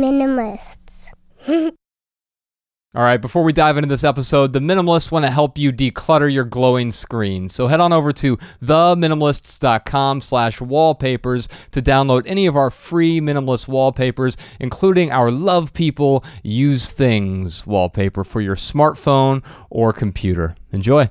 minimalists. All right, before we dive into this episode, the minimalists want to help you declutter your glowing screen. So head on over to theminimalists.com slash wallpapers to download any of our free minimalist wallpapers, including our Love People Use Things wallpaper for your smartphone or computer. Enjoy.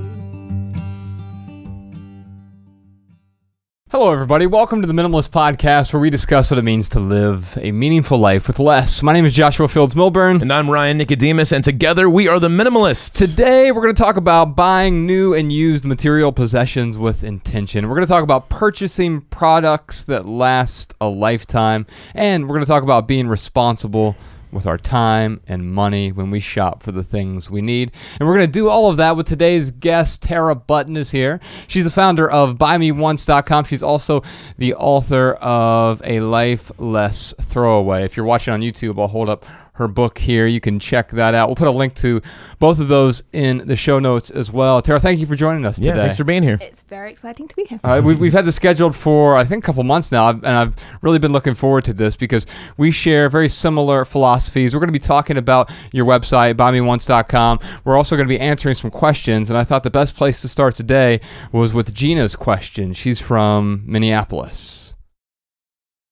Hello, everybody. Welcome to the Minimalist Podcast, where we discuss what it means to live a meaningful life with less. My name is Joshua Fields Millburn. And I'm Ryan Nicodemus, and together we are the Minimalists. Today, we're going to talk about buying new and used material possessions with intention. We're going to talk about purchasing products that last a lifetime. And we're going to talk about being responsible with our time and money when we shop for the things we need. And we're going to do all of that with today's guest. Tara Button is here. She's the founder of BuyMeOnce.com. She's also the author of A Life Less Throwaway. If you're watching on YouTube, I'll hold up her book here. You can check that out. We'll put a link to both of those in the show notes as well. Tara, thank you for joining us yeah, today. thanks for being here. It's very exciting to be here. Uh, we've, we've had this scheduled for, I think, a couple months now, and I've really been looking forward to this because we share very similar philosophies. We're going to be talking about your website, buymeonce.com. We're also going to be answering some questions, and I thought the best place to start today was with Gina's question. She's from Minneapolis.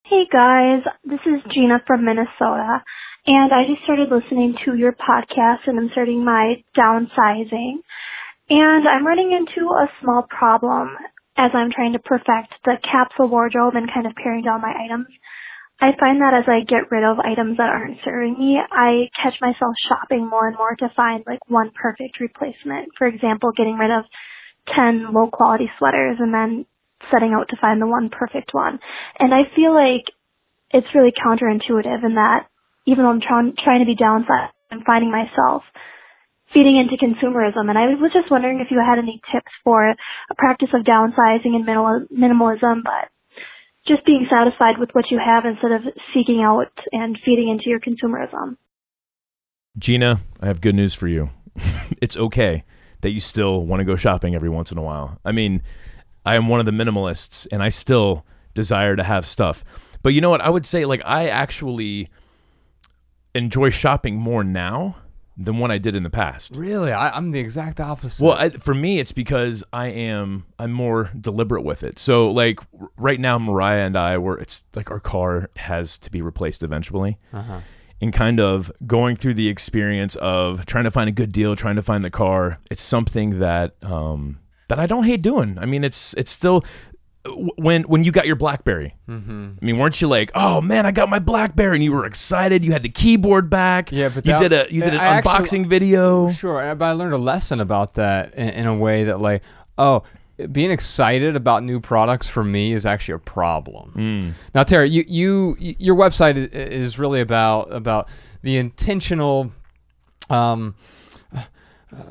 Hey guys, this is Gina from Minnesota, and I just started listening to your podcast and I'm starting my downsizing. And I'm running into a small problem as I'm trying to perfect the capsule wardrobe and kind of paring down my items. I find that as I get rid of items that aren't serving me, I catch myself shopping more and more to find like one perfect replacement. For example, getting rid of 10 low quality sweaters and then setting out to find the one perfect one. And I feel like it's really counterintuitive in that even though I'm trying, trying to be downside, I'm finding myself feeding into consumerism. And I was just wondering if you had any tips for a practice of downsizing and minimal, minimalism, but just being satisfied with what you have instead of seeking out and feeding into your consumerism. Gina, I have good news for you. it's okay that you still want to go shopping every once in a while. I mean, I am one of the minimalists and I still desire to have stuff. But you know what? I would say, like, I actually enjoy shopping more now than what I did in the past. Really? I, I'm the exact opposite. Well, I, for me, it's because I am I'm more deliberate with it. So, like right now, Mariah and I were it's like our car has to be replaced eventually, uh-huh. and kind of going through the experience of trying to find a good deal, trying to find the car. It's something that um, that I don't hate doing. I mean, it's it's still when when you got your BlackBerry. Mm-hmm. I mean, weren't you like, oh man, I got my BlackBerry, and you were excited. You had the keyboard back. Yeah, but you that- did a you did an I actually- unboxing video. Sure, but I learned a lesson about that in, in a way that, like, oh, being excited about new products for me is actually a problem. Mm. Now, Terry, you, you your website is really about about the intentional. Um,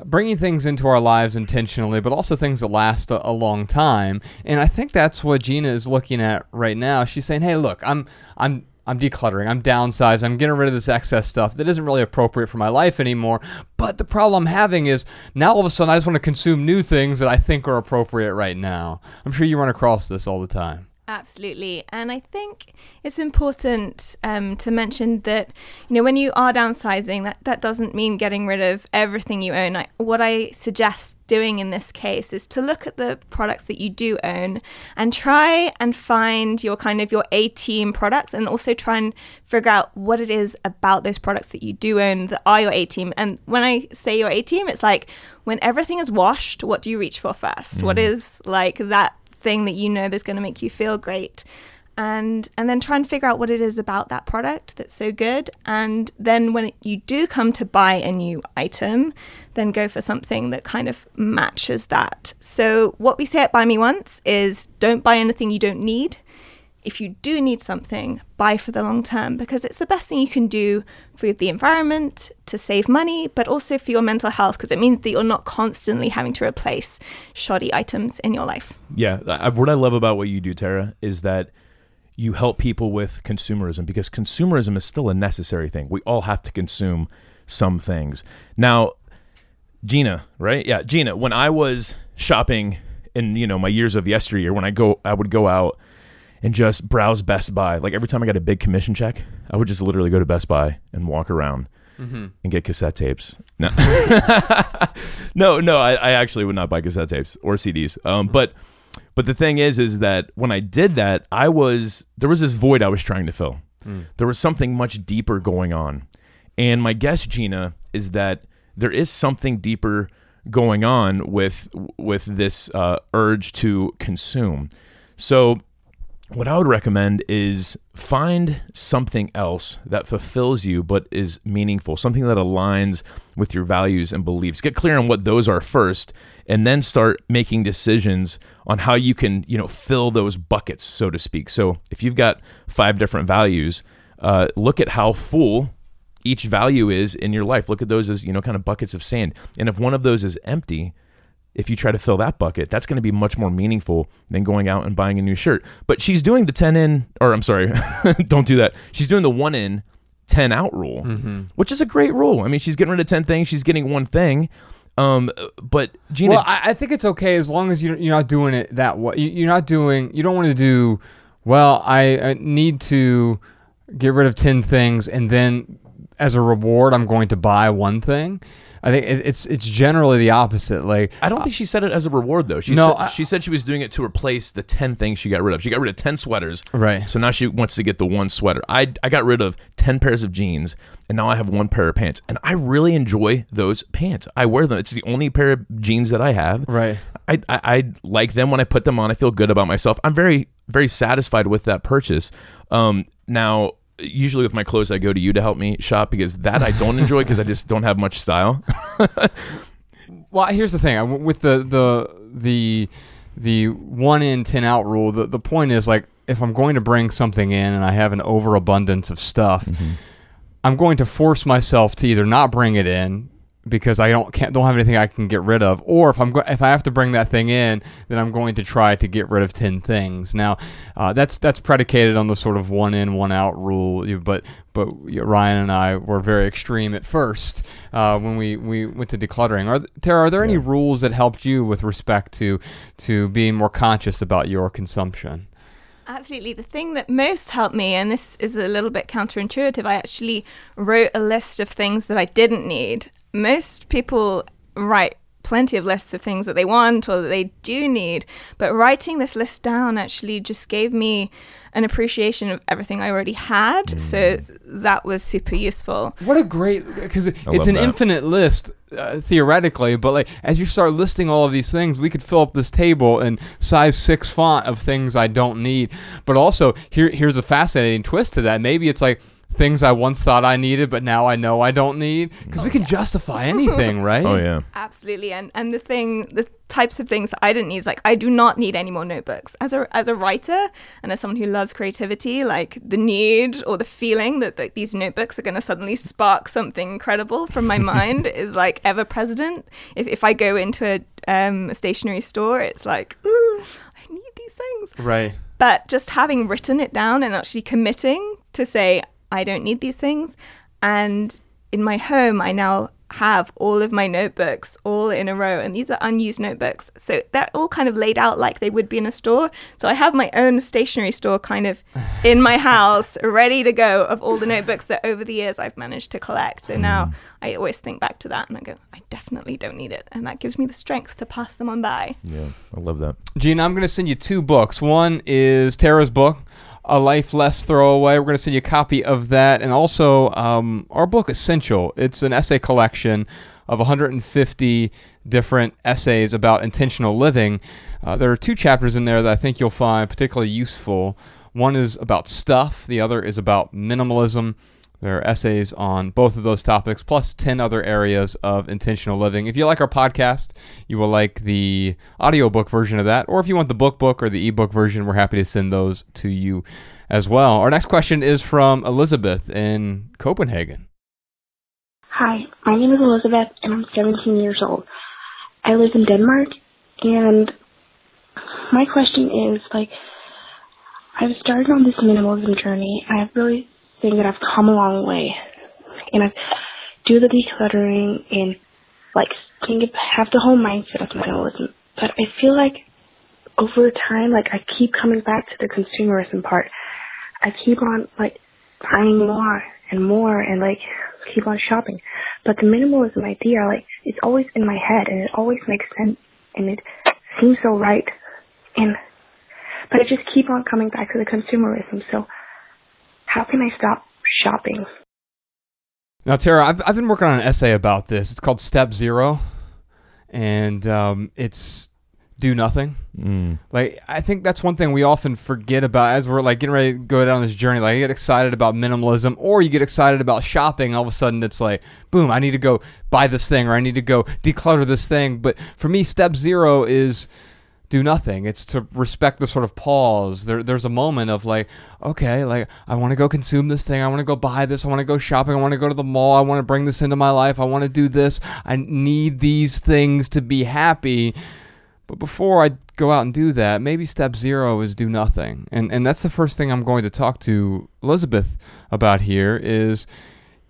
bringing things into our lives intentionally, but also things that last a, a long time. And I think that's what Gina is looking at right now. She's saying, "Hey, look, I'm I'm I'm decluttering. I'm downsizing. I'm getting rid of this excess stuff that isn't really appropriate for my life anymore. But the problem I'm having is now all of a sudden I just want to consume new things that I think are appropriate right now. I'm sure you run across this all the time. Absolutely. And I think it's important um, to mention that, you know, when you are downsizing, that, that doesn't mean getting rid of everything you own. I, what I suggest doing in this case is to look at the products that you do own and try and find your kind of your A team products and also try and figure out what it is about those products that you do own that are your A team. And when I say your A team, it's like when everything is washed, what do you reach for 1st What is like that thing that you know that's going to make you feel great. And and then try and figure out what it is about that product that's so good. And then when you do come to buy a new item then go for something that kind of matches that. So what we say at buy me once is don't buy anything you don't need if you do need something, buy for the long term because it's the best thing you can do for the environment to save money, but also for your mental health because it means that you're not constantly having to replace shoddy items in your life. Yeah, what I love about what you do, Tara, is that you help people with consumerism because consumerism is still a necessary thing. We all have to consume some things. Now, Gina, right? Yeah, Gina, when I was shopping in, you know, my years of yesteryear, when I go I would go out and just browse Best Buy. Like every time I got a big commission check, I would just literally go to Best Buy and walk around Mm-hmm. and get cassette tapes. No, no, no. I, I actually would not buy cassette tapes or CDs. Um, but but the thing is, is that when I did that, I was there was this void I was trying to fill. There was something much deeper going on, and my guess, Gina, is that there is something deeper going on with with this uh, urge to consume. So what I would recommend is find something else that fulfills you but is meaningful, something that aligns with your values and beliefs. Get clear on what those are first and then start making decisions on how you can, you know, fill those buckets, so to speak. So, if you've got five different values, uh, look at how full each value is in your life. Look at those as, you know, kind of buckets of sand. And if one of those is empty, if you try to fill that bucket, that's going to be much more meaningful than going out and buying a new shirt. But she's doing the 10 in, or I'm sorry, don't do that. She's doing the one in, 10 out rule, which is a great rule. I mean, she's getting rid of 10 things, she's getting one thing. Um, but Gina, Well, I, I think it's okay as long as you, you're not doing it that way. You, you're not doing. You don't want to do. Well, I, I need to get rid of ten things, and then as a reward, I'm going to buy one thing. I think it, it's it's generally the opposite. Like I don't think she said it as a reward though. She No, said, I- she said she was doing it to replace the 10 things she got rid of. She got rid of 10 sweaters. Right. So now she wants to get the one sweater. I I got rid of 10 pairs of jeans and now I have one pair of pants. And I really enjoy those pants. I wear them. It's the only pair of jeans that I have. Right. I, I, I like them when I put them on. I feel good about myself. I'm very, very satisfied with that purchase. Um, now, usually with my clothes, I go to you to help me shop because that I don't enjoy because I just don't have much style. Well, here's the thing. With the the the the one in ten out rule, the the point is like if I'm going to bring something in and I have an overabundance of stuff, mm-hmm. I'm going to force myself to either not bring it in because I don't can't don't have anything I can get rid of, or if I'm go- if I have to bring that thing in, then I'm going to try to get rid of ten things. Now, uh, that's that's predicated on the sort of one in one out rule. But but Ryan and I were very extreme at first uh, when we, we went to decluttering. Are th- Tara, are there any rules that helped you with respect to to being more conscious about your consumption? Absolutely. The thing that most helped me, and this is a little bit counterintuitive, I actually wrote a list of things that I didn't need. Most people write plenty of lists of things that they want or that they do need, but writing this list down actually just gave me an appreciation of everything I already had. So that was super useful. What a great because it's an that. infinite list uh, theoretically, but like as you start listing all of these things, we could fill up this table in size six font of things I don't need. But also here here's a fascinating twist to that. Maybe it's like things I once thought I needed, but now I know I don't need because we can justify anything, right? oh, yeah. Absolutely, and and the thing, the types of things that I didn't need is like I do not need any more notebooks. As a as a writer and as someone who loves creativity, like the need or the feeling that, that these notebooks are going to suddenly spark something incredible from my mind is like ever present. If if I go into a um, a stationery store, it's like, ooh, I need these things. Right. But just having written it down and actually committing to say, I don't need these things. And in my home, I now have all of my notebooks all in a row. And these are unused notebooks. So they're all kind of laid out like they would be in a store. So I have my own stationery store kind of in my house, ready to go, of all the notebooks that over the years I've managed to collect. So now mm. I always think back to that and I go, I definitely don't need it. And that gives me the strength to pass them on by. Yeah. I love that. Gina, I'm going to send you two books. One is Tara's book, A Life Less Throwaway. We're going to send you a copy of that. And also um, our book, Essential. It's an essay collection of 150 different essays about intentional living. Uh, there are two chapters in there that I think you'll find particularly useful. One is about stuff, the other is about minimalism. There are essays on both of those topics, plus 10 other areas of intentional living. If you like our podcast, you will like the audiobook version of that. Or if you want the book book or the ebook version, we're happy to send those to you as well. Our next question is from Elizabeth in Copenhagen. Hi, my name is Elizabeth and I'm 17 years old. I live in Denmark and my question is like, I've started on this minimalism journey. I have really think that I've come a long way and I do the decluttering and like think of, have the whole mindset of minimalism. But I feel like over time, like I keep coming back to the consumerism part. I keep on like buying more and more and like keep on shopping. But the minimalism idea, like, it's always in my head and it always makes sense and it seems so right. And, but I just keep on coming back to the consumerism. So how can I stop shopping? Now, Tara, I've, I've been working on an essay about this. It's called Step Zero, and um, it's do nothing. Mm. Like I think that's one thing we often forget about as we're like getting ready to go down this journey. Like you get excited about minimalism, or you get excited about shopping. all of a sudden, it's like, boom! I need to go buy this thing, or I need to go declutter this thing. But for me, step zero is do nothing. It's to respect the sort of pause. There, there's a moment of like, okay, like I want to go consume this thing. I want to go buy this. I want to go shopping. I want to go to the mall. I want to bring this into my life. I want to do this. I need these things to be happy. But before I go out and do that, maybe step zero is do nothing. And and that's the first thing I'm going to talk to Elizabeth about here is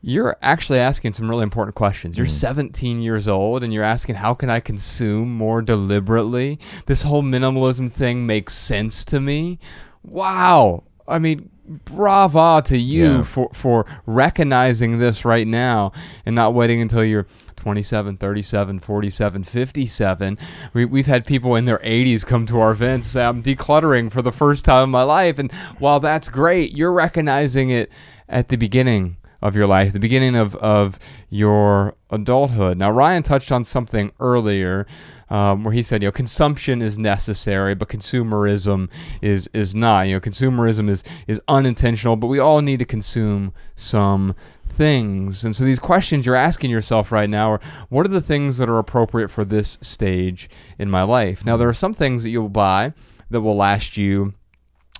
you're actually asking some really important questions. You're mm. 17 years old and you're asking, how can I consume more deliberately? This whole minimalism thing makes sense to me. Wow. I mean, brava to you Yeah. for, for recognizing this right now and not waiting until you're 27, 37, 47, 57. We, we've had people in their 80s come to our events say, I'm decluttering for the first time in my life. And while that's great, you're recognizing it at the beginning of your life, the beginning of, of your adulthood. Now, Ryan touched on something earlier um, where he said, you know, consumption is necessary, but consumerism is is not. You know, consumerism is is unintentional, but we all need to consume some things. And so these questions you're asking yourself right now are what are the things that are appropriate for this stage in my life? Now, there are some things that you'll buy that will last you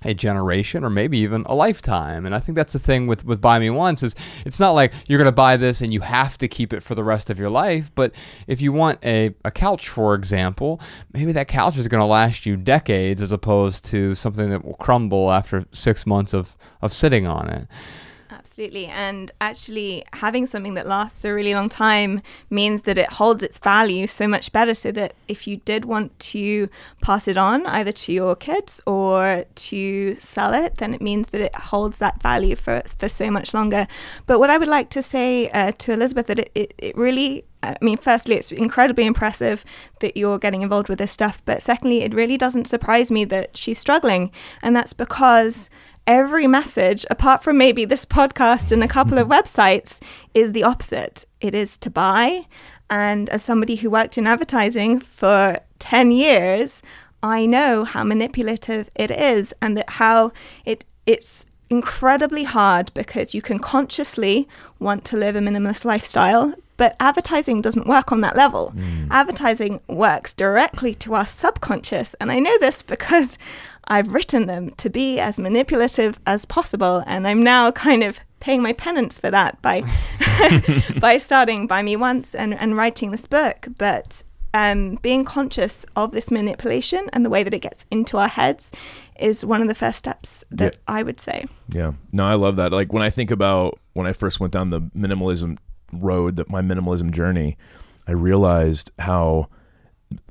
a generation or maybe even a lifetime. And I think that's the thing with, with Buy Me Once is it's not like you're going to buy this and you have to keep it for the rest of your life. But if you want a, a couch, for example, maybe that couch is going to last you decades as opposed to something that will crumble after six months of, of sitting on it. Absolutely. And actually, having something that lasts a really long time means that it holds its value so much better. So that if you did want to pass it on either to your kids or to sell it, then it means that it holds that value for, for so much longer. But what I would like to say uh, to Elizabeth that it, it, it really I mean, firstly, it's incredibly impressive that you're getting involved with this stuff. But secondly, it really doesn't surprise me that she's struggling. And that's because every message, apart from maybe this podcast and a couple of websites, is the opposite. It is to buy. And as somebody who worked in advertising for 10 years, I know how manipulative it is and that how it it's incredibly hard because you can consciously want to live a minimalist lifestyle but advertising doesn't work on that level. Advertising works directly to our subconscious. And I know this because I've written them to be as manipulative as possible. And I'm now kind of paying my penance for that by by starting Buy Me Once and, and writing this book. But um, being conscious of this manipulation and the way that it gets into our heads is one of the first steps that I would say. Yeah. No, I love that. Like when I think about when I first went down the minimalism road, that my minimalism journey, I realized how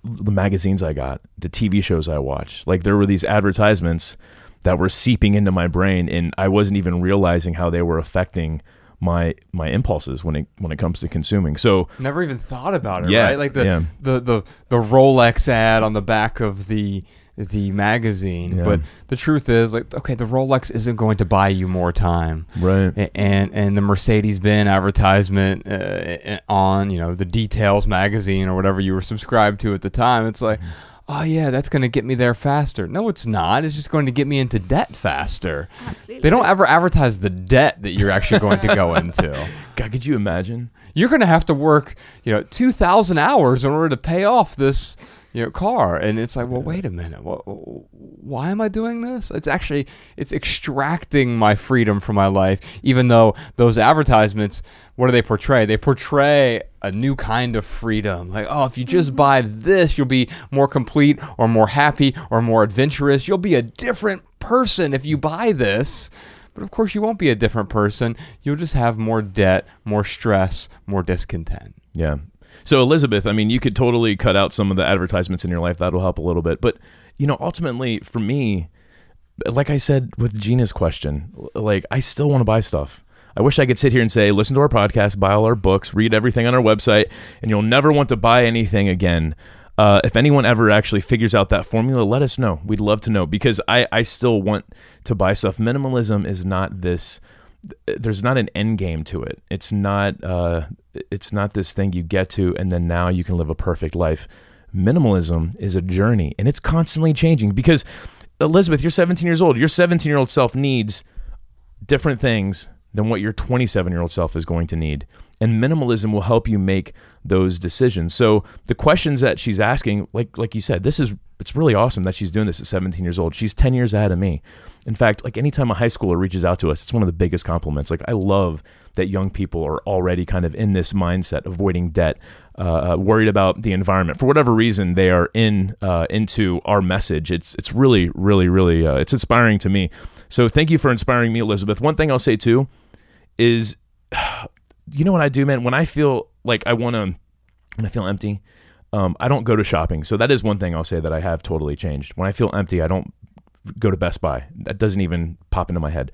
the magazines I got, the TV shows I watched, like there were these advertisements that were seeping into my brain and I wasn't even realizing how they were affecting my my impulses when it when it comes to consuming. So Never even thought about it, Yeah, right? Like the, yeah. the the the Rolex ad on the back of the the magazine. Yeah. But the truth is, like, okay, the Rolex isn't going to buy you more time. right. And and the Mercedes Benz advertisement uh, on you know the Details magazine or whatever you were subscribed to at the time, it's like, oh yeah, that's going to get me there faster. No, it's not. It's just going to get me into debt faster. Absolutely. They don't ever advertise the debt that you're actually going to go into. God, could you imagine? You're going to have to work, you know, 2,000 hours in order to pay off this, you know, car. And it's like, well, wait a minute. What, why am I doing this? It's actually it's extracting my freedom from my life. Even though those advertisements, what do they portray? They portray a new kind of freedom. Like, oh, if you just mm-hmm. buy this, you'll be more complete or more happy or more adventurous. You'll be a different person if you buy this. But of course, you won't be a different person. You'll just have more debt, more stress, more discontent. Yeah. So Elizabeth, I mean, you could totally cut out some of the advertisements in your life. That'll help a little bit. But you know, ultimately, for me, like I said with Gina's question, like I still want to buy stuff. I wish I could sit here and say, listen to our podcast, buy all our books, read everything on our website, and you'll never want to buy anything again. Uh, if anyone ever actually figures out that formula, let us know. We'd love to know because I, I still want to buy stuff. Minimalism is not this. There's not an end game to it. It's not. Uh, it's not this thing you get to and then now you can live a perfect life. Minimalism is a journey and it's constantly changing because Elizabeth, you're 17 years old. Your 17 year old self needs different things than what your 27 year old self is going to need. And minimalism will help you make those decisions. So the questions that she's asking, like like you said, this is it's really awesome that she's doing this at 17 years old. She's 10 years ahead of me. In fact, like anytime a high schooler reaches out to us, it's one of the biggest compliments. Like I love that young people are already kind of in this mindset, avoiding debt, uh, uh, worried about the environment for whatever reason they are in uh, into our message. It's it's really really really uh, it's inspiring to me. So thank you for inspiring me, Elizabeth. One thing I'll say too is, you know what I do, man. When I feel like I want to, when I feel empty, um, I don't go to shopping. So that is one thing I'll say that I have totally changed. When I feel empty, I don't go to Best Buy. That doesn't even pop into my head.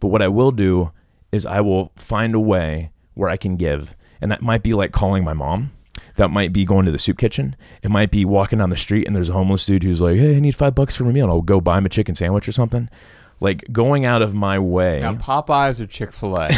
But what I will do is I will find a way where I can give. And that might be like calling my mom. That might be going to the soup kitchen. It might be walking down the street and there's a homeless dude who's like, "Hey, I need five bucks for a meal." And I'll go buy him a chicken sandwich or something. Like going out of my way. Now, Popeyes or Chick Fil A.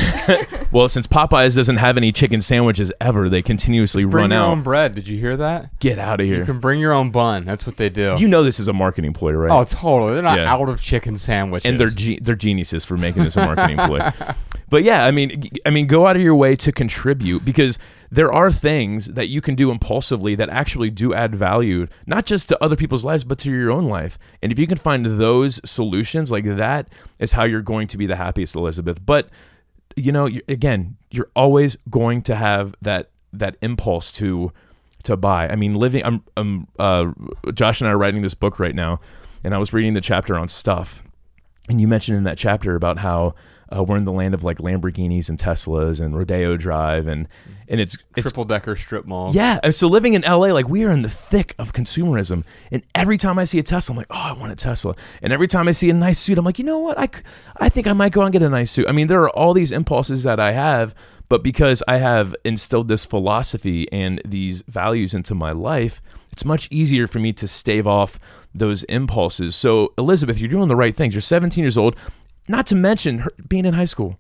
well, since Popeyes doesn't have any chicken sandwiches ever, they continuously run out. bring run your out. own bread. Did you hear that? Get out of here! You can bring your own bun. That's what they do. You know this is a marketing ploy, right? oh, totally. They're not Yeah. out of chicken sandwiches. and they're ge- they're geniuses for making this a marketing ploy. But yeah, I mean, I mean, go out of your way to contribute because there are things that you can do impulsively that actually do add value, not just to other people's lives, but to your own life. And if you can find those solutions, like that, is how you're going to be the happiest, Elizabeth. But you know, again, you're always going to have that that impulse to to buy. I mean, living. I'm, I'm uh, Josh and I are writing this book right now, and I was reading the chapter on stuff, and you mentioned in that chapter about how uh, we're in the land of like Lamborghinis and Teslas and Rodeo Drive, and and it's it's triple decker strip mall. yeah. And so living in LA, like we are in the thick of consumerism. And every time I see a Tesla, I'm like, oh, I want a Tesla. And every time I see a nice suit, I'm like, you know what? I I think I might go and get a nice suit. I mean, there are all these impulses that I have, but because I have instilled this philosophy and these values into my life, it's much easier for me to stave off those impulses. So, Elizabeth, you're doing the right things. You're 17 years old, not to mention her being in high school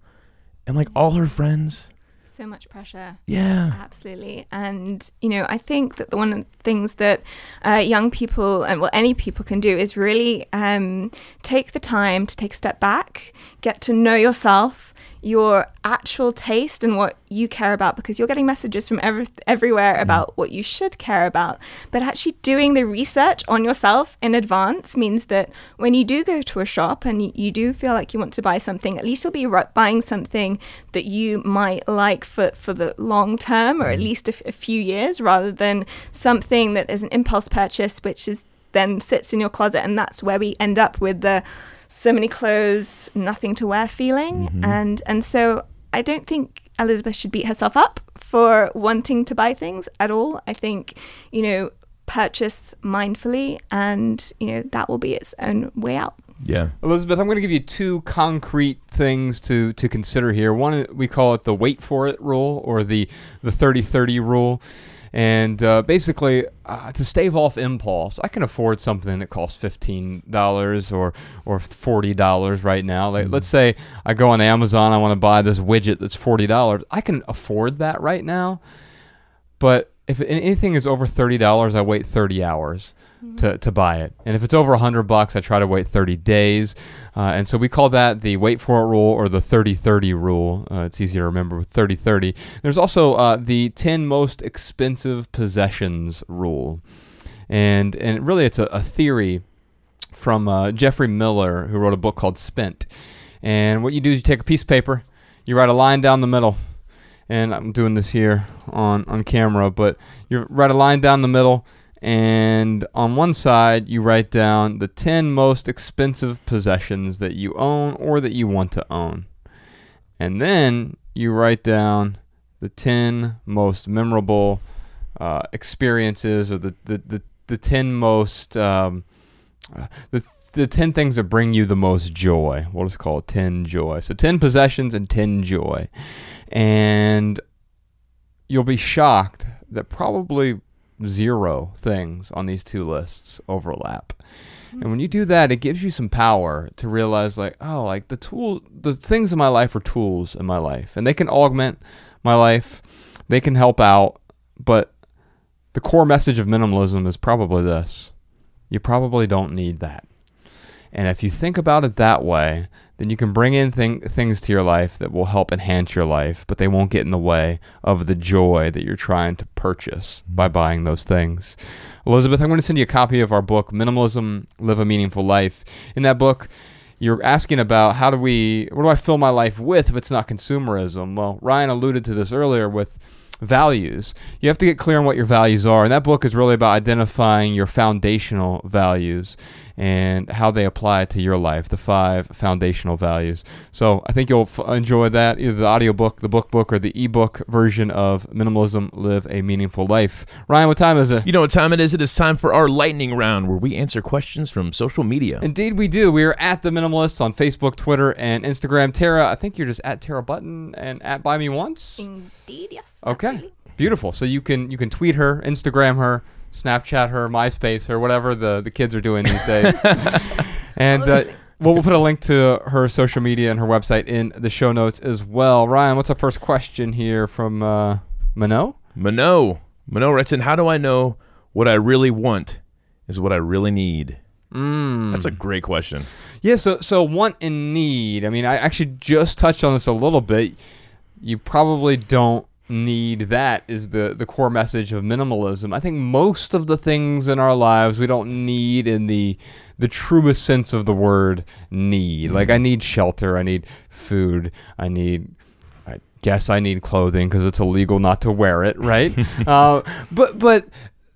and like all her friends. So much pressure. Yeah. Absolutely. And, you know, I think that the one of the things that uh, young people and, well, any people can do is really um, take the time to take a step back, get to know yourself, your actual taste and what you care about because you're getting messages from every, everywhere mm. about what you should care about. But actually doing the research on yourself in advance means that when you do go to a shop and you, you do feel like you want to buy something, at least you'll be buying something that you might like for, for the long term or at mm. least a few years rather than something that is an impulse purchase, which is then sits in your closet. And that's where we end up with the so many clothes, nothing to wear feeling. Mm-hmm. And, and so I don't think Elizabeth should beat herself up for wanting to buy things at all. I think, you know, purchase mindfully and, you know, that will be its own way out. Yeah. Elizabeth, I'm going to give you two concrete things to, to consider here. One, we call it the wait for it rule or the, the 30 30 rule. And uh, basically, uh, to stave off impulse, I can afford something that costs $15 or, or $40 right now. Like, Let's say I go on Amazon, I want to buy this widget that's $40. I can afford that right now. But if anything is over thirty dollars, I wait thirty hours to, to buy it. And if it's over 100 bucks, I try to wait 30 days. Uh, and so we call that the wait for it rule or the 30 30 rule. Uh, it's easy to remember with 30 30. There's also uh, the 10 most expensive possessions rule. And, and really, it's a, a theory from uh, Geoffrey Miller, who wrote a book called Spent. And what you do is you take a piece of paper, you write a line down the middle. And I'm doing this here on, on camera, but you write a line down the middle and on one side you write down the 10 most expensive possessions that you own or that you want to own. And then you write down the 10 most memorable uh, experiences or the, the, the, the 10 most, um, uh, the, the 10 things that bring you the most joy. We'll just call it 10 joy. So 10 possessions and 10 joy. And you'll be shocked that probably zero things on these two lists overlap. And when you hmm. do that, it gives you some power to realize, like, oh, like the tool, the things in my life are tools in my life, and they can augment my life, they can help out. But the core message of minimalism is probably this: you probably don't need that. And if you think about it that way, then you can bring in thing, things to your life that will help enhance your life, but they won't get in the way of the joy that you're trying to purchase by mm-hmm. buying those things. Elizabeth, I'm going to send you a copy of our book, Minimalism Live a Meaningful Life. In that book, you're asking about how do we, what do I fill my life with if it's not consumerism? Well, Ryan alluded to this earlier with values. You have to get clear on what your values are. And that book is really about identifying your foundational values and how they apply to your life, the five foundational values. So I think you'll f- enjoy that, either the audiobook, the book book, or the ebook version of Minimalism Live a Meaningful Life. Ryan, what time is it? You know what time it is? It is time for our lightning round where we answer questions from social media. Indeed, we do. We are at the Minimalists on Facebook, Twitter, and Instagram. Tara, I think you're just at Tara Button and at Buy Me Once. Indeed, yes. Okay, absolutely. beautiful. So you can you can tweet her, Instagram her, Snapchat her, MySpace her, whatever the the kids are doing these days. and uh, well, we'll put a link to her social media and her website in the show notes as well. Ryan, what's our first question here from uh, Mano? Mano. Mano writes in, How do I know what I really want is what I really need? Mm. That's a great question. Yeah, so so want and need. I mean, I actually just touched on this a little bit. You probably don't need that is the the core message of minimalism. I think most of the things in our lives we don't need in the the truest sense of the word need. Like I need shelter, I need food, I need I guess I need clothing because it's illegal not to wear it, right? uh, but but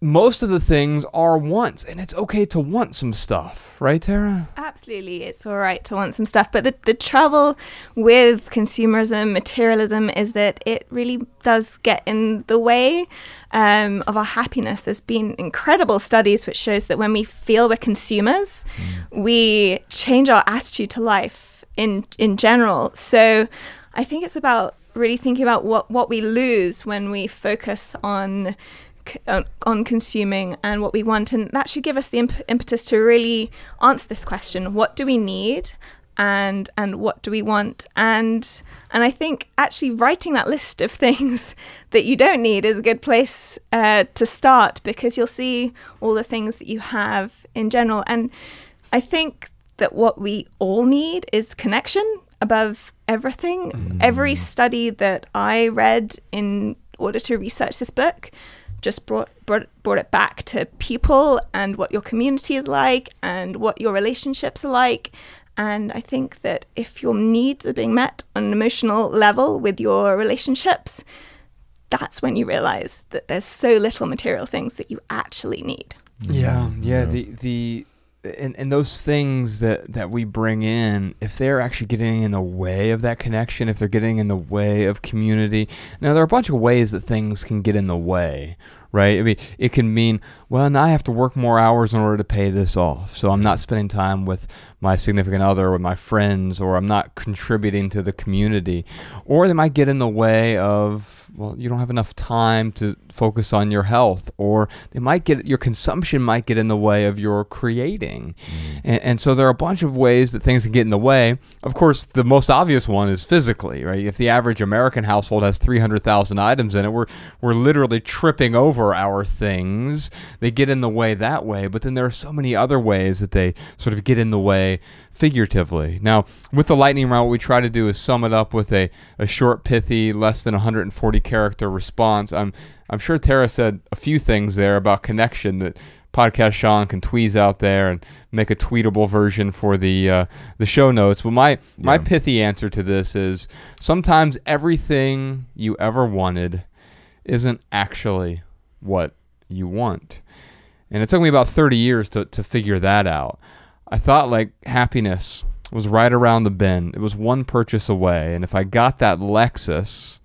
most of the things are wants, and it's okay to want some stuff, right, Tara? Absolutely, it's all right to want some stuff. But the, the trouble with consumerism, materialism, is that it really does get in the way um, of our happiness. There's been incredible studies which shows that when we feel we're consumers, we change our attitude to life in in general. So I think it's about really thinking about what, what we lose when we focus on on, on consuming and what we want and that should give us the imp- impetus to really answer this question what do we need and and what do we want? And and I think actually writing that list of things that you don't need is a good place uh, to start because you'll see all the things that you have in general. And I think that what we all need is connection above everything. Every study that I read in order to research this book just brought, brought brought it back to people and what your community is like and what your relationships are like. And I think that if your needs are being met on an emotional level with your relationships, that's when you realize that there's so little material things that you actually need. Yeah, mm-hmm. yeah. The the and, and those things that that we bring in, if they're actually getting in the way of that connection, if they're getting in the way of community, now there are a bunch of ways that things can get in the way, right? I mean, it can mean, well, now I have to work more hours in order to pay this off, so I'm not spending time with my significant other or my friends, or I'm not contributing to the community, or they might get in the way of well, you don't have enough time to focus on your health, or they might get your consumption might get in the way of your creating, mm. and, and, so there are a bunch of ways that things can get in the way. Of course, the most obvious one is physically, right? If the average American household has 300,000 items in it, we're we're literally tripping over our things. They get in the way that way, but then there are so many other ways that they sort of get in the way figuratively. Now, with the lightning round, what we try to do is sum it up with a, a short, pithy, less than 140 character response. I'm I'm sure Tara said a few things there about connection that podcast Sean can tweeze out there and make a tweetable version for the uh, the show notes. But my my pithy answer to this is sometimes everything you ever wanted isn't actually what you want. And it took me about 30 years to, to figure that out. I thought like happiness was right around the bend. It was one purchase away. And if I got that Lexus,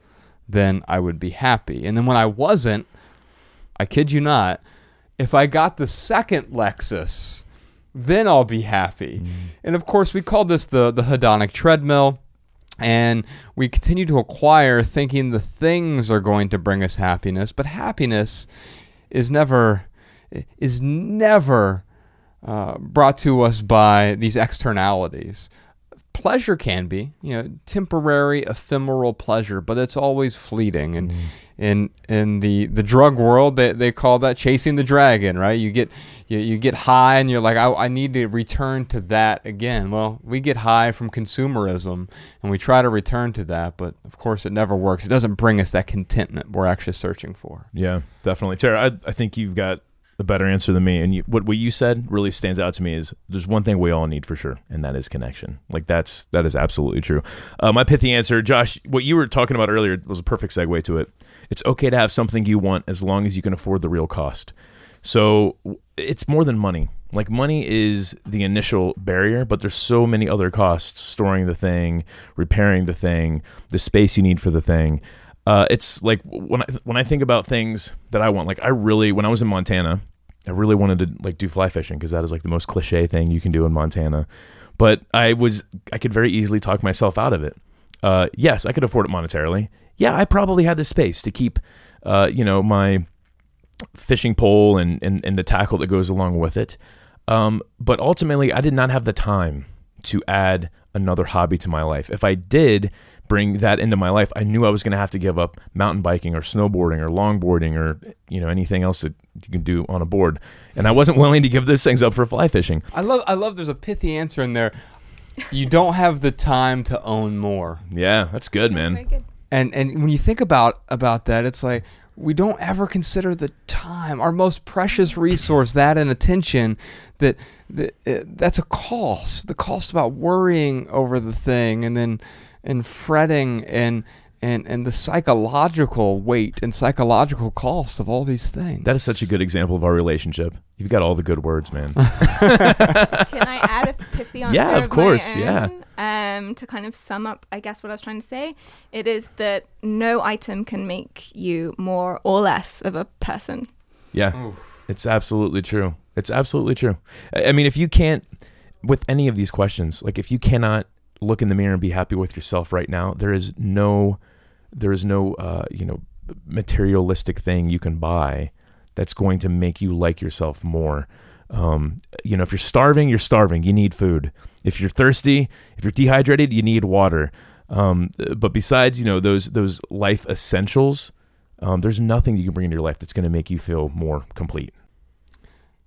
then I would be happy. And then when I wasn't, I kid you not, if I got the second Lexus, then I'll be happy. Mm. And of course, we call this the, the hedonic treadmill. And we continue to acquire thinking the things are going to bring us happiness, but happiness is never is never uh, brought to us by these externalities. Pleasure can be, you know, temporary, ephemeral pleasure, but it's always fleeting. And mm. in in the the drug world, they, they call that chasing the dragon, right? You get you, you get high, and you're like, I, I need to return to that again. Well, we get high from consumerism, and we try to return to that, but of course, it never works. It doesn't bring us that contentment we're actually searching for. Yeah, definitely, Tara. I, I think you've got a better answer than me. And you, what what you said really stands out to me is there's one thing we all need for sure, and that is connection. Like that's that is absolutely true. Uh, my pithy answer, Josh, what you were talking about earlier was a perfect segue to it. It's okay to have something you want as long as you can afford the real cost. So it's more than money. Like money is the initial barrier, but there's so many other costs: storing the thing, repairing the thing, the space you need for the thing. Uh, it's like when I when I think about things that I want, like I really when I was in Montana, I really wanted to like do fly fishing because that is like the most cliche thing you can do in Montana. But I was I could very easily talk myself out of it. Uh, yes, I could afford it monetarily. Yeah, I probably had the space to keep, uh, you know, my fishing pole and, and and the tackle that goes along with it. Um, but ultimately, I did not have the time to add another hobby to my life. If I did, bring that into my life, I knew I was going to have to give up mountain biking or snowboarding or longboarding or you know anything else that you can do on a board, and I wasn't willing to give those things up for fly fishing. I love I love there's a pithy answer in there. You don't have the time to own more. Yeah, that's good, man. Good. And and when you think about about that, it's like we don't ever consider the time, our most precious resource, that and attention, that, that uh, that's a cost. The cost about worrying over the thing and then and fretting and and and the psychological weight and psychological cost of all these things. That is such a good example of our relationship. You've got all the good words, man. Can I add a pithy answer? Yeah, of, course. Own, yeah. Um, to kind of sum up, I guess what I was trying to say, it is that no item can make you more or less of a person. Yeah, Oof. it's absolutely true. It's absolutely true. I mean, if you can't, with any of these questions, like if you cannot look in the mirror and be happy with yourself right now. There is no, there is no, uh, you know, materialistic thing you can buy that's going to make you like yourself more. Um, you know, if you're starving, you're starving. You need food. If you're thirsty, if you're dehydrated, you need water. Um, but besides, you know, those those life essentials, um, there's nothing you can bring into your life that's going to make you feel more complete.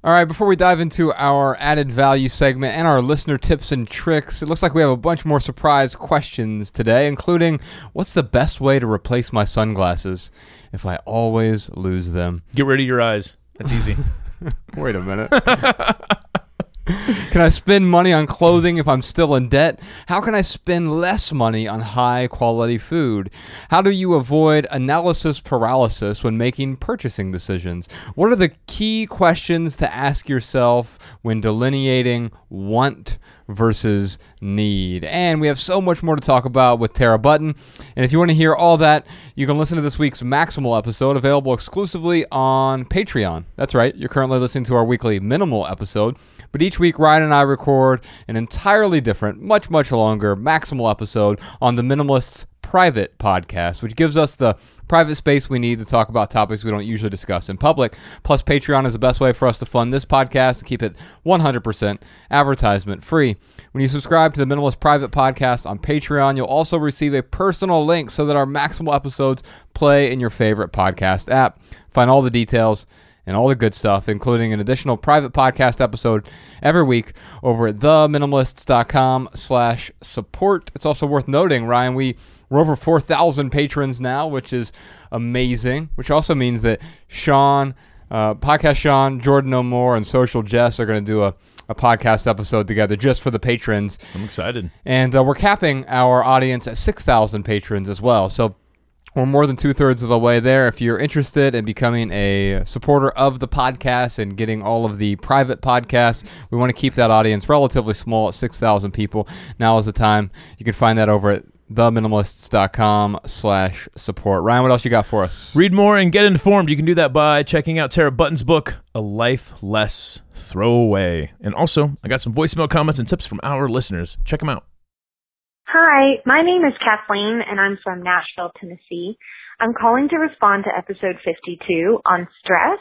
All right, before we dive into our added value segment and our listener tips and tricks, it looks like we have a bunch more surprise questions today, including what's the best way to replace my sunglasses if I always lose them? Get rid of your eyes. That's easy. Wait a minute. can I spend money on clothing if I'm still in debt? How can I spend less money on high quality food? How do you avoid analysis paralysis when making purchasing decisions? What are the key questions to ask yourself when delineating want versus need. And we have so much more to talk about with Tara Button. And if you want to hear all that, you can listen to this week's Maximal episode available exclusively on Patreon. That's right, you're currently listening to our weekly Minimal episode. But each week, Ryan and I record an entirely different, much, much longer Maximal episode on the Minimalists private podcast, which gives us the private space we need to talk about topics we don't usually discuss in public. Plus, Patreon is the best way for us to fund this podcast and keep it 100% advertisement free. When you subscribe to the Minimalist Private Podcast on Patreon, you'll also receive a personal link so that our maximal episodes play in your favorite podcast app. Find all the details and all the good stuff, including an additional private podcast episode every week over at theminimalists.com slash support. It's also worth noting, Ryan, we, we're over 4,000 patrons now, which is amazing, which also means that Sean, uh, Podcast Sean, Jordan O'More, and Social Jess are going to do a, a podcast episode together just for the patrons. I'm excited. And uh, we're capping our audience at 6,000 patrons as well. So we're more than two thirds of the way there. If you're interested in becoming a supporter of the podcast and getting all of the private podcasts, we want to keep that audience relatively small at 6,000 people. Now is the time. You can find that over at theminimalists.com slash support. Ryan, what else you got for us? Read more and get informed. You can do that by checking out Tara Button's book, A Life Less Throwaway. And also, I got some voicemail comments and tips from our listeners. Check them out. Hi, my name is Kathleen and I'm from Nashville, Tennessee. I'm calling to respond to episode 52 on stress.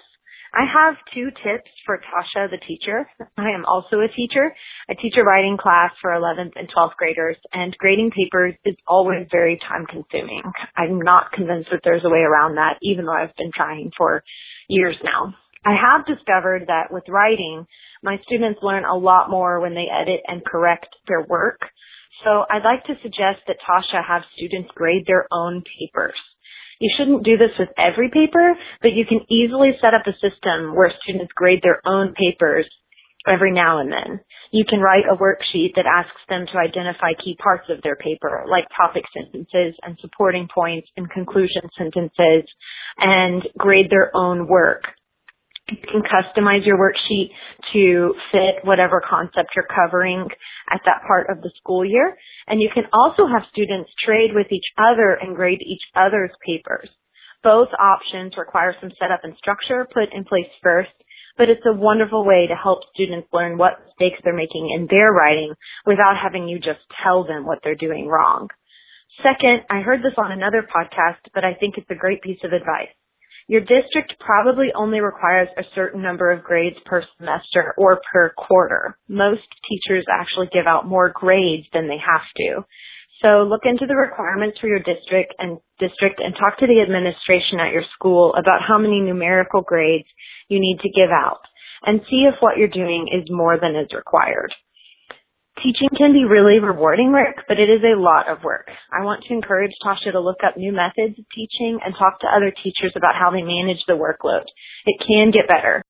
I have two tips for Tasha, the teacher. I am also a teacher. I teach a writing class for 11th and 12th graders and grading papers is always very time consuming. I'm not convinced that there's a way around that, even though I've been trying for years now. I have discovered that with writing, my students learn a lot more when they edit and correct their work so I'd like to suggest that Tasha have students grade their own papers. You shouldn't do this with every paper, but you can easily set up a system where students grade their own papers every now and then. You can write a worksheet that asks them to identify key parts of their paper, like topic sentences and supporting points and conclusion sentences, and grade their own work. You can customize your worksheet to fit whatever concept you're covering at that part of the school year. And you can also have students trade with each other and grade each other's papers. Both options require some setup and structure put in place first, but it's a wonderful way to help students learn what mistakes they're making in their writing without having you just tell them what they're doing wrong. Second, I heard this on another podcast, but I think it's a great piece of advice. Your district probably only requires a certain number of grades per semester or per quarter. Most teachers actually give out more grades than they have to. So look into the requirements for your district and district and talk to the administration at your school about how many numerical grades you need to give out and see if what you're doing is more than is required. Teaching can be really rewarding work, but it is a lot of work. I want to encourage Tasha to look up new methods of teaching and talk to other teachers about how they manage the workload. It can get better.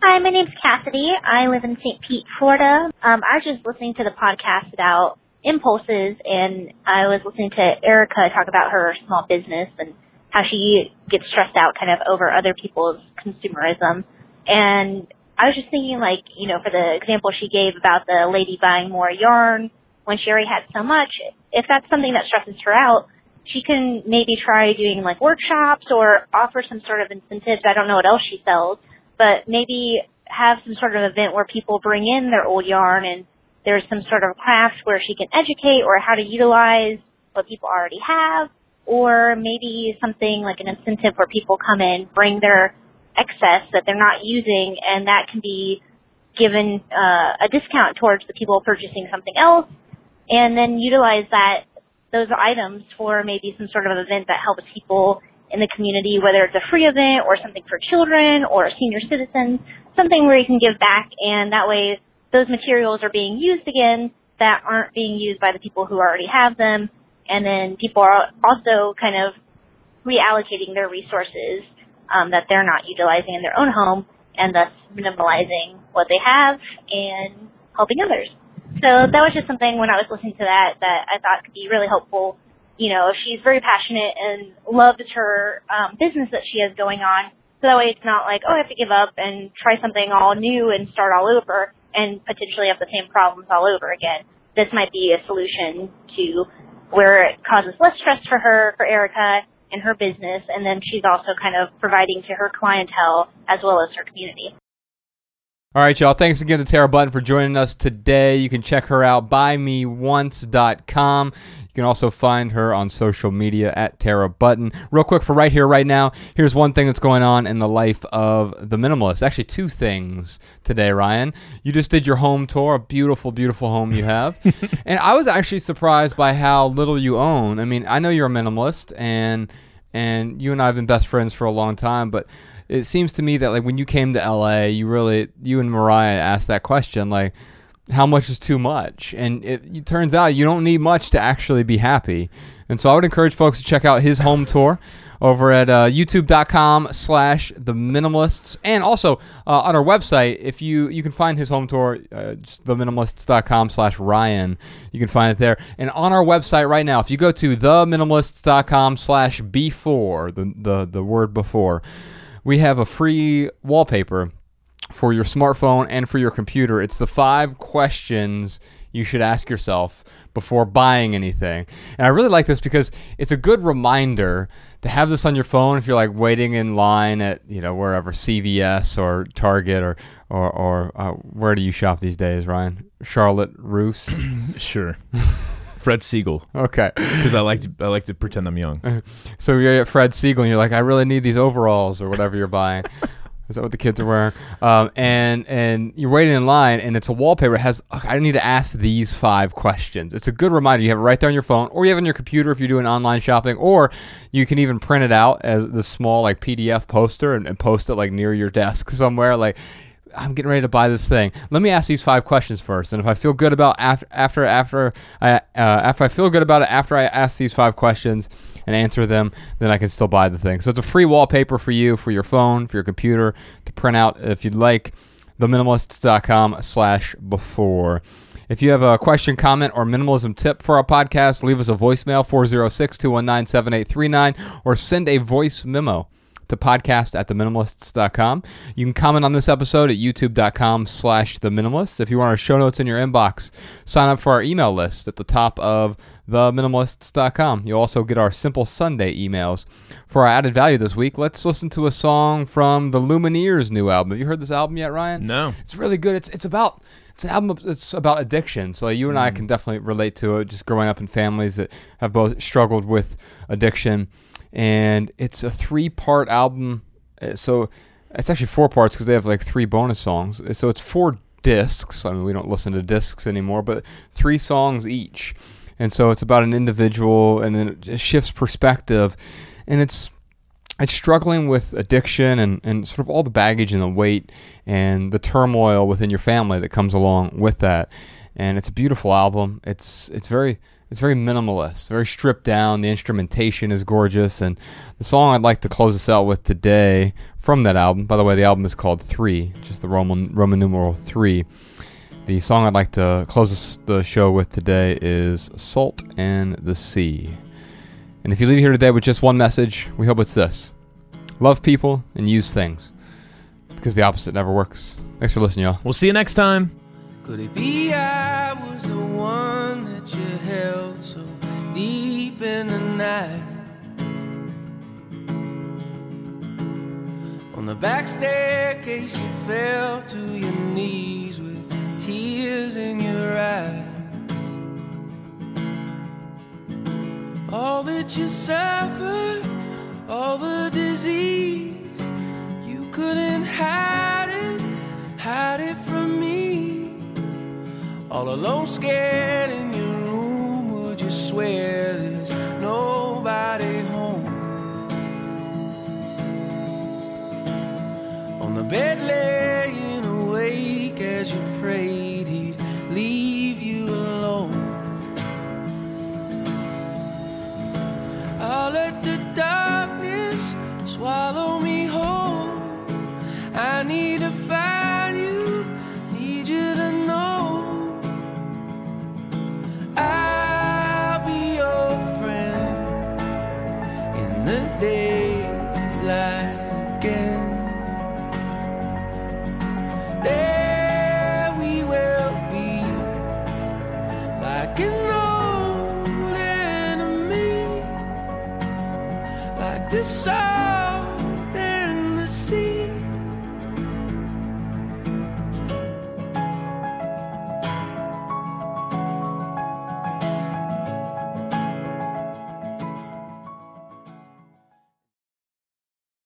Hi, my name's Cassidy. I live in St. Pete, Florida. Um, I was just listening to the podcast about impulses, and I was listening to Erica talk about her small business and how she gets stressed out kind of over other people's consumerism. And I was just thinking like, you know, for the example she gave about the lady buying more yarn when she already had so much, if that's something that stresses her out, she can maybe try doing like workshops or offer some sort of incentives. I don't know what else she sells, but maybe have some sort of event where people bring in their old yarn and there's some sort of craft where she can educate or how to utilize what people already have or maybe something like an incentive where people come in, bring their excess that they're not using, and that can be given uh, a discount towards the people purchasing something else, and then utilize that those items for maybe some sort of event that helps people in the community, whether it's a free event or something for children or senior citizens, something where you can give back, and that way those materials are being used again that aren't being used by the people who already have them, and then people are also kind of reallocating their resources um, that they're not utilizing in their own home and thus minimalizing what they have and helping others. So that was just something when I was listening to that that I thought could be really helpful. You know, she's very passionate and loves her um, business that she has going on. So that way it's not like, oh, I have to give up and try something all new and start all over. and potentially have the same problems all over again. This might be a solution to where it causes less stress for her, for Erica, and her business, and then she's also kind of providing to her clientele as well as her community. All right, y'all. Thanks again to Tara Button for joining us today. You can check her out buymeonce.com. You can also find her on social media at Tara Button. Real quick for right here, right now, here's one thing that's going on in the life of the minimalist. Actually, two things today, Ryan. You just did your home tour, a beautiful, beautiful home you have. and I was actually surprised by how little you own. I mean, I know you're a minimalist, and and you and I have been best friends for a long time, but it seems to me that like when you came to LA, you really you and Mariah asked that question like how much is too much? And it, it, turns out you don't need much to actually be happy. And so I would encourage folks to check out his home tour over at uh, youtube.com slash the minimalists and also uh, on our website if you you can find his home tour uh, theminimalists.com slash ryan you can find it there and on our website right now if you go to theminimalists.com slash before the, the the word before we have a free wallpaper for your smartphone and for your computer. It's the five questions you should ask yourself before buying anything. And I really like this because it's a good reminder to have this on your phone if you're like waiting in line at, you know, wherever CVS or Target or or, or uh, where do you shop these days, Ryan? Charlotte Russe? sure. Fred Segal. Okay. Because I like to I like to pretend I'm young. So you're at Fred Segal and you're like, I really need these overalls or whatever you're buying. Is that what the kids are wearing? Um, and and you're waiting in line, and it's a wallpaper. It has I need to ask these five questions. It's a good reminder. You have it right there on your phone, or you have it on your computer if you're doing online shopping, or you can even print it out as the small like PDF poster and, and post it like near your desk somewhere. Like I'm getting ready to buy this thing. Let me ask these five questions first, and if I feel good about after after after I uh, after I feel good about it after I ask these five questions and answer them, then I can still buy the thing. So it's a free wallpaper for you, for your phone, for your computer to print out if you'd like. Theminimalists.com slash before. If you have a question, comment, or minimalism tip for our podcast, leave us a voicemail 406 219 7839 or send a voice memo to podcast at theminimalists.com. You can comment on this episode at youtube.com slash the minimalists. If you want our show notes in your inbox, sign up for our email list at the top of theminimalists.com. You'll also get our Simple Sunday emails. For our added value this week, let's listen to a song from the Lumineers' new album. Have you heard this album yet, Ryan? No. It's really good. It's it's about it's an album it's about addiction. So you and I mm. can definitely relate to it just growing up in families that have both struggled with addiction and it's a three-part album. Uh, So it's actually four parts because they have like three bonus songs. So it's four discs. I mean, we don't listen to discs anymore, but three songs each. And so it's about an individual, and then it shifts perspective, and it's it's struggling with addiction and, and sort of all the baggage and the weight and the turmoil within your family that comes along with that. And it's a beautiful album. It's it's very it's very minimalist, very stripped down. The instrumentation is gorgeous, and the song I'd like to close us out with today from that album. By the way, the album is called Three, just the Roman Roman numeral three. The song I'd like to close the show with today is "Salt and the Sea." And if you leave here today with just one message, we hope it's this: love people and use things, because the opposite never works. Thanks for listening, y'all. We'll see you next time. Night? On the back staircase, you fell to your knees with tears in your eyes. All that you suffered, all the disease, you couldn't hide it, hide it from me. All alone, scared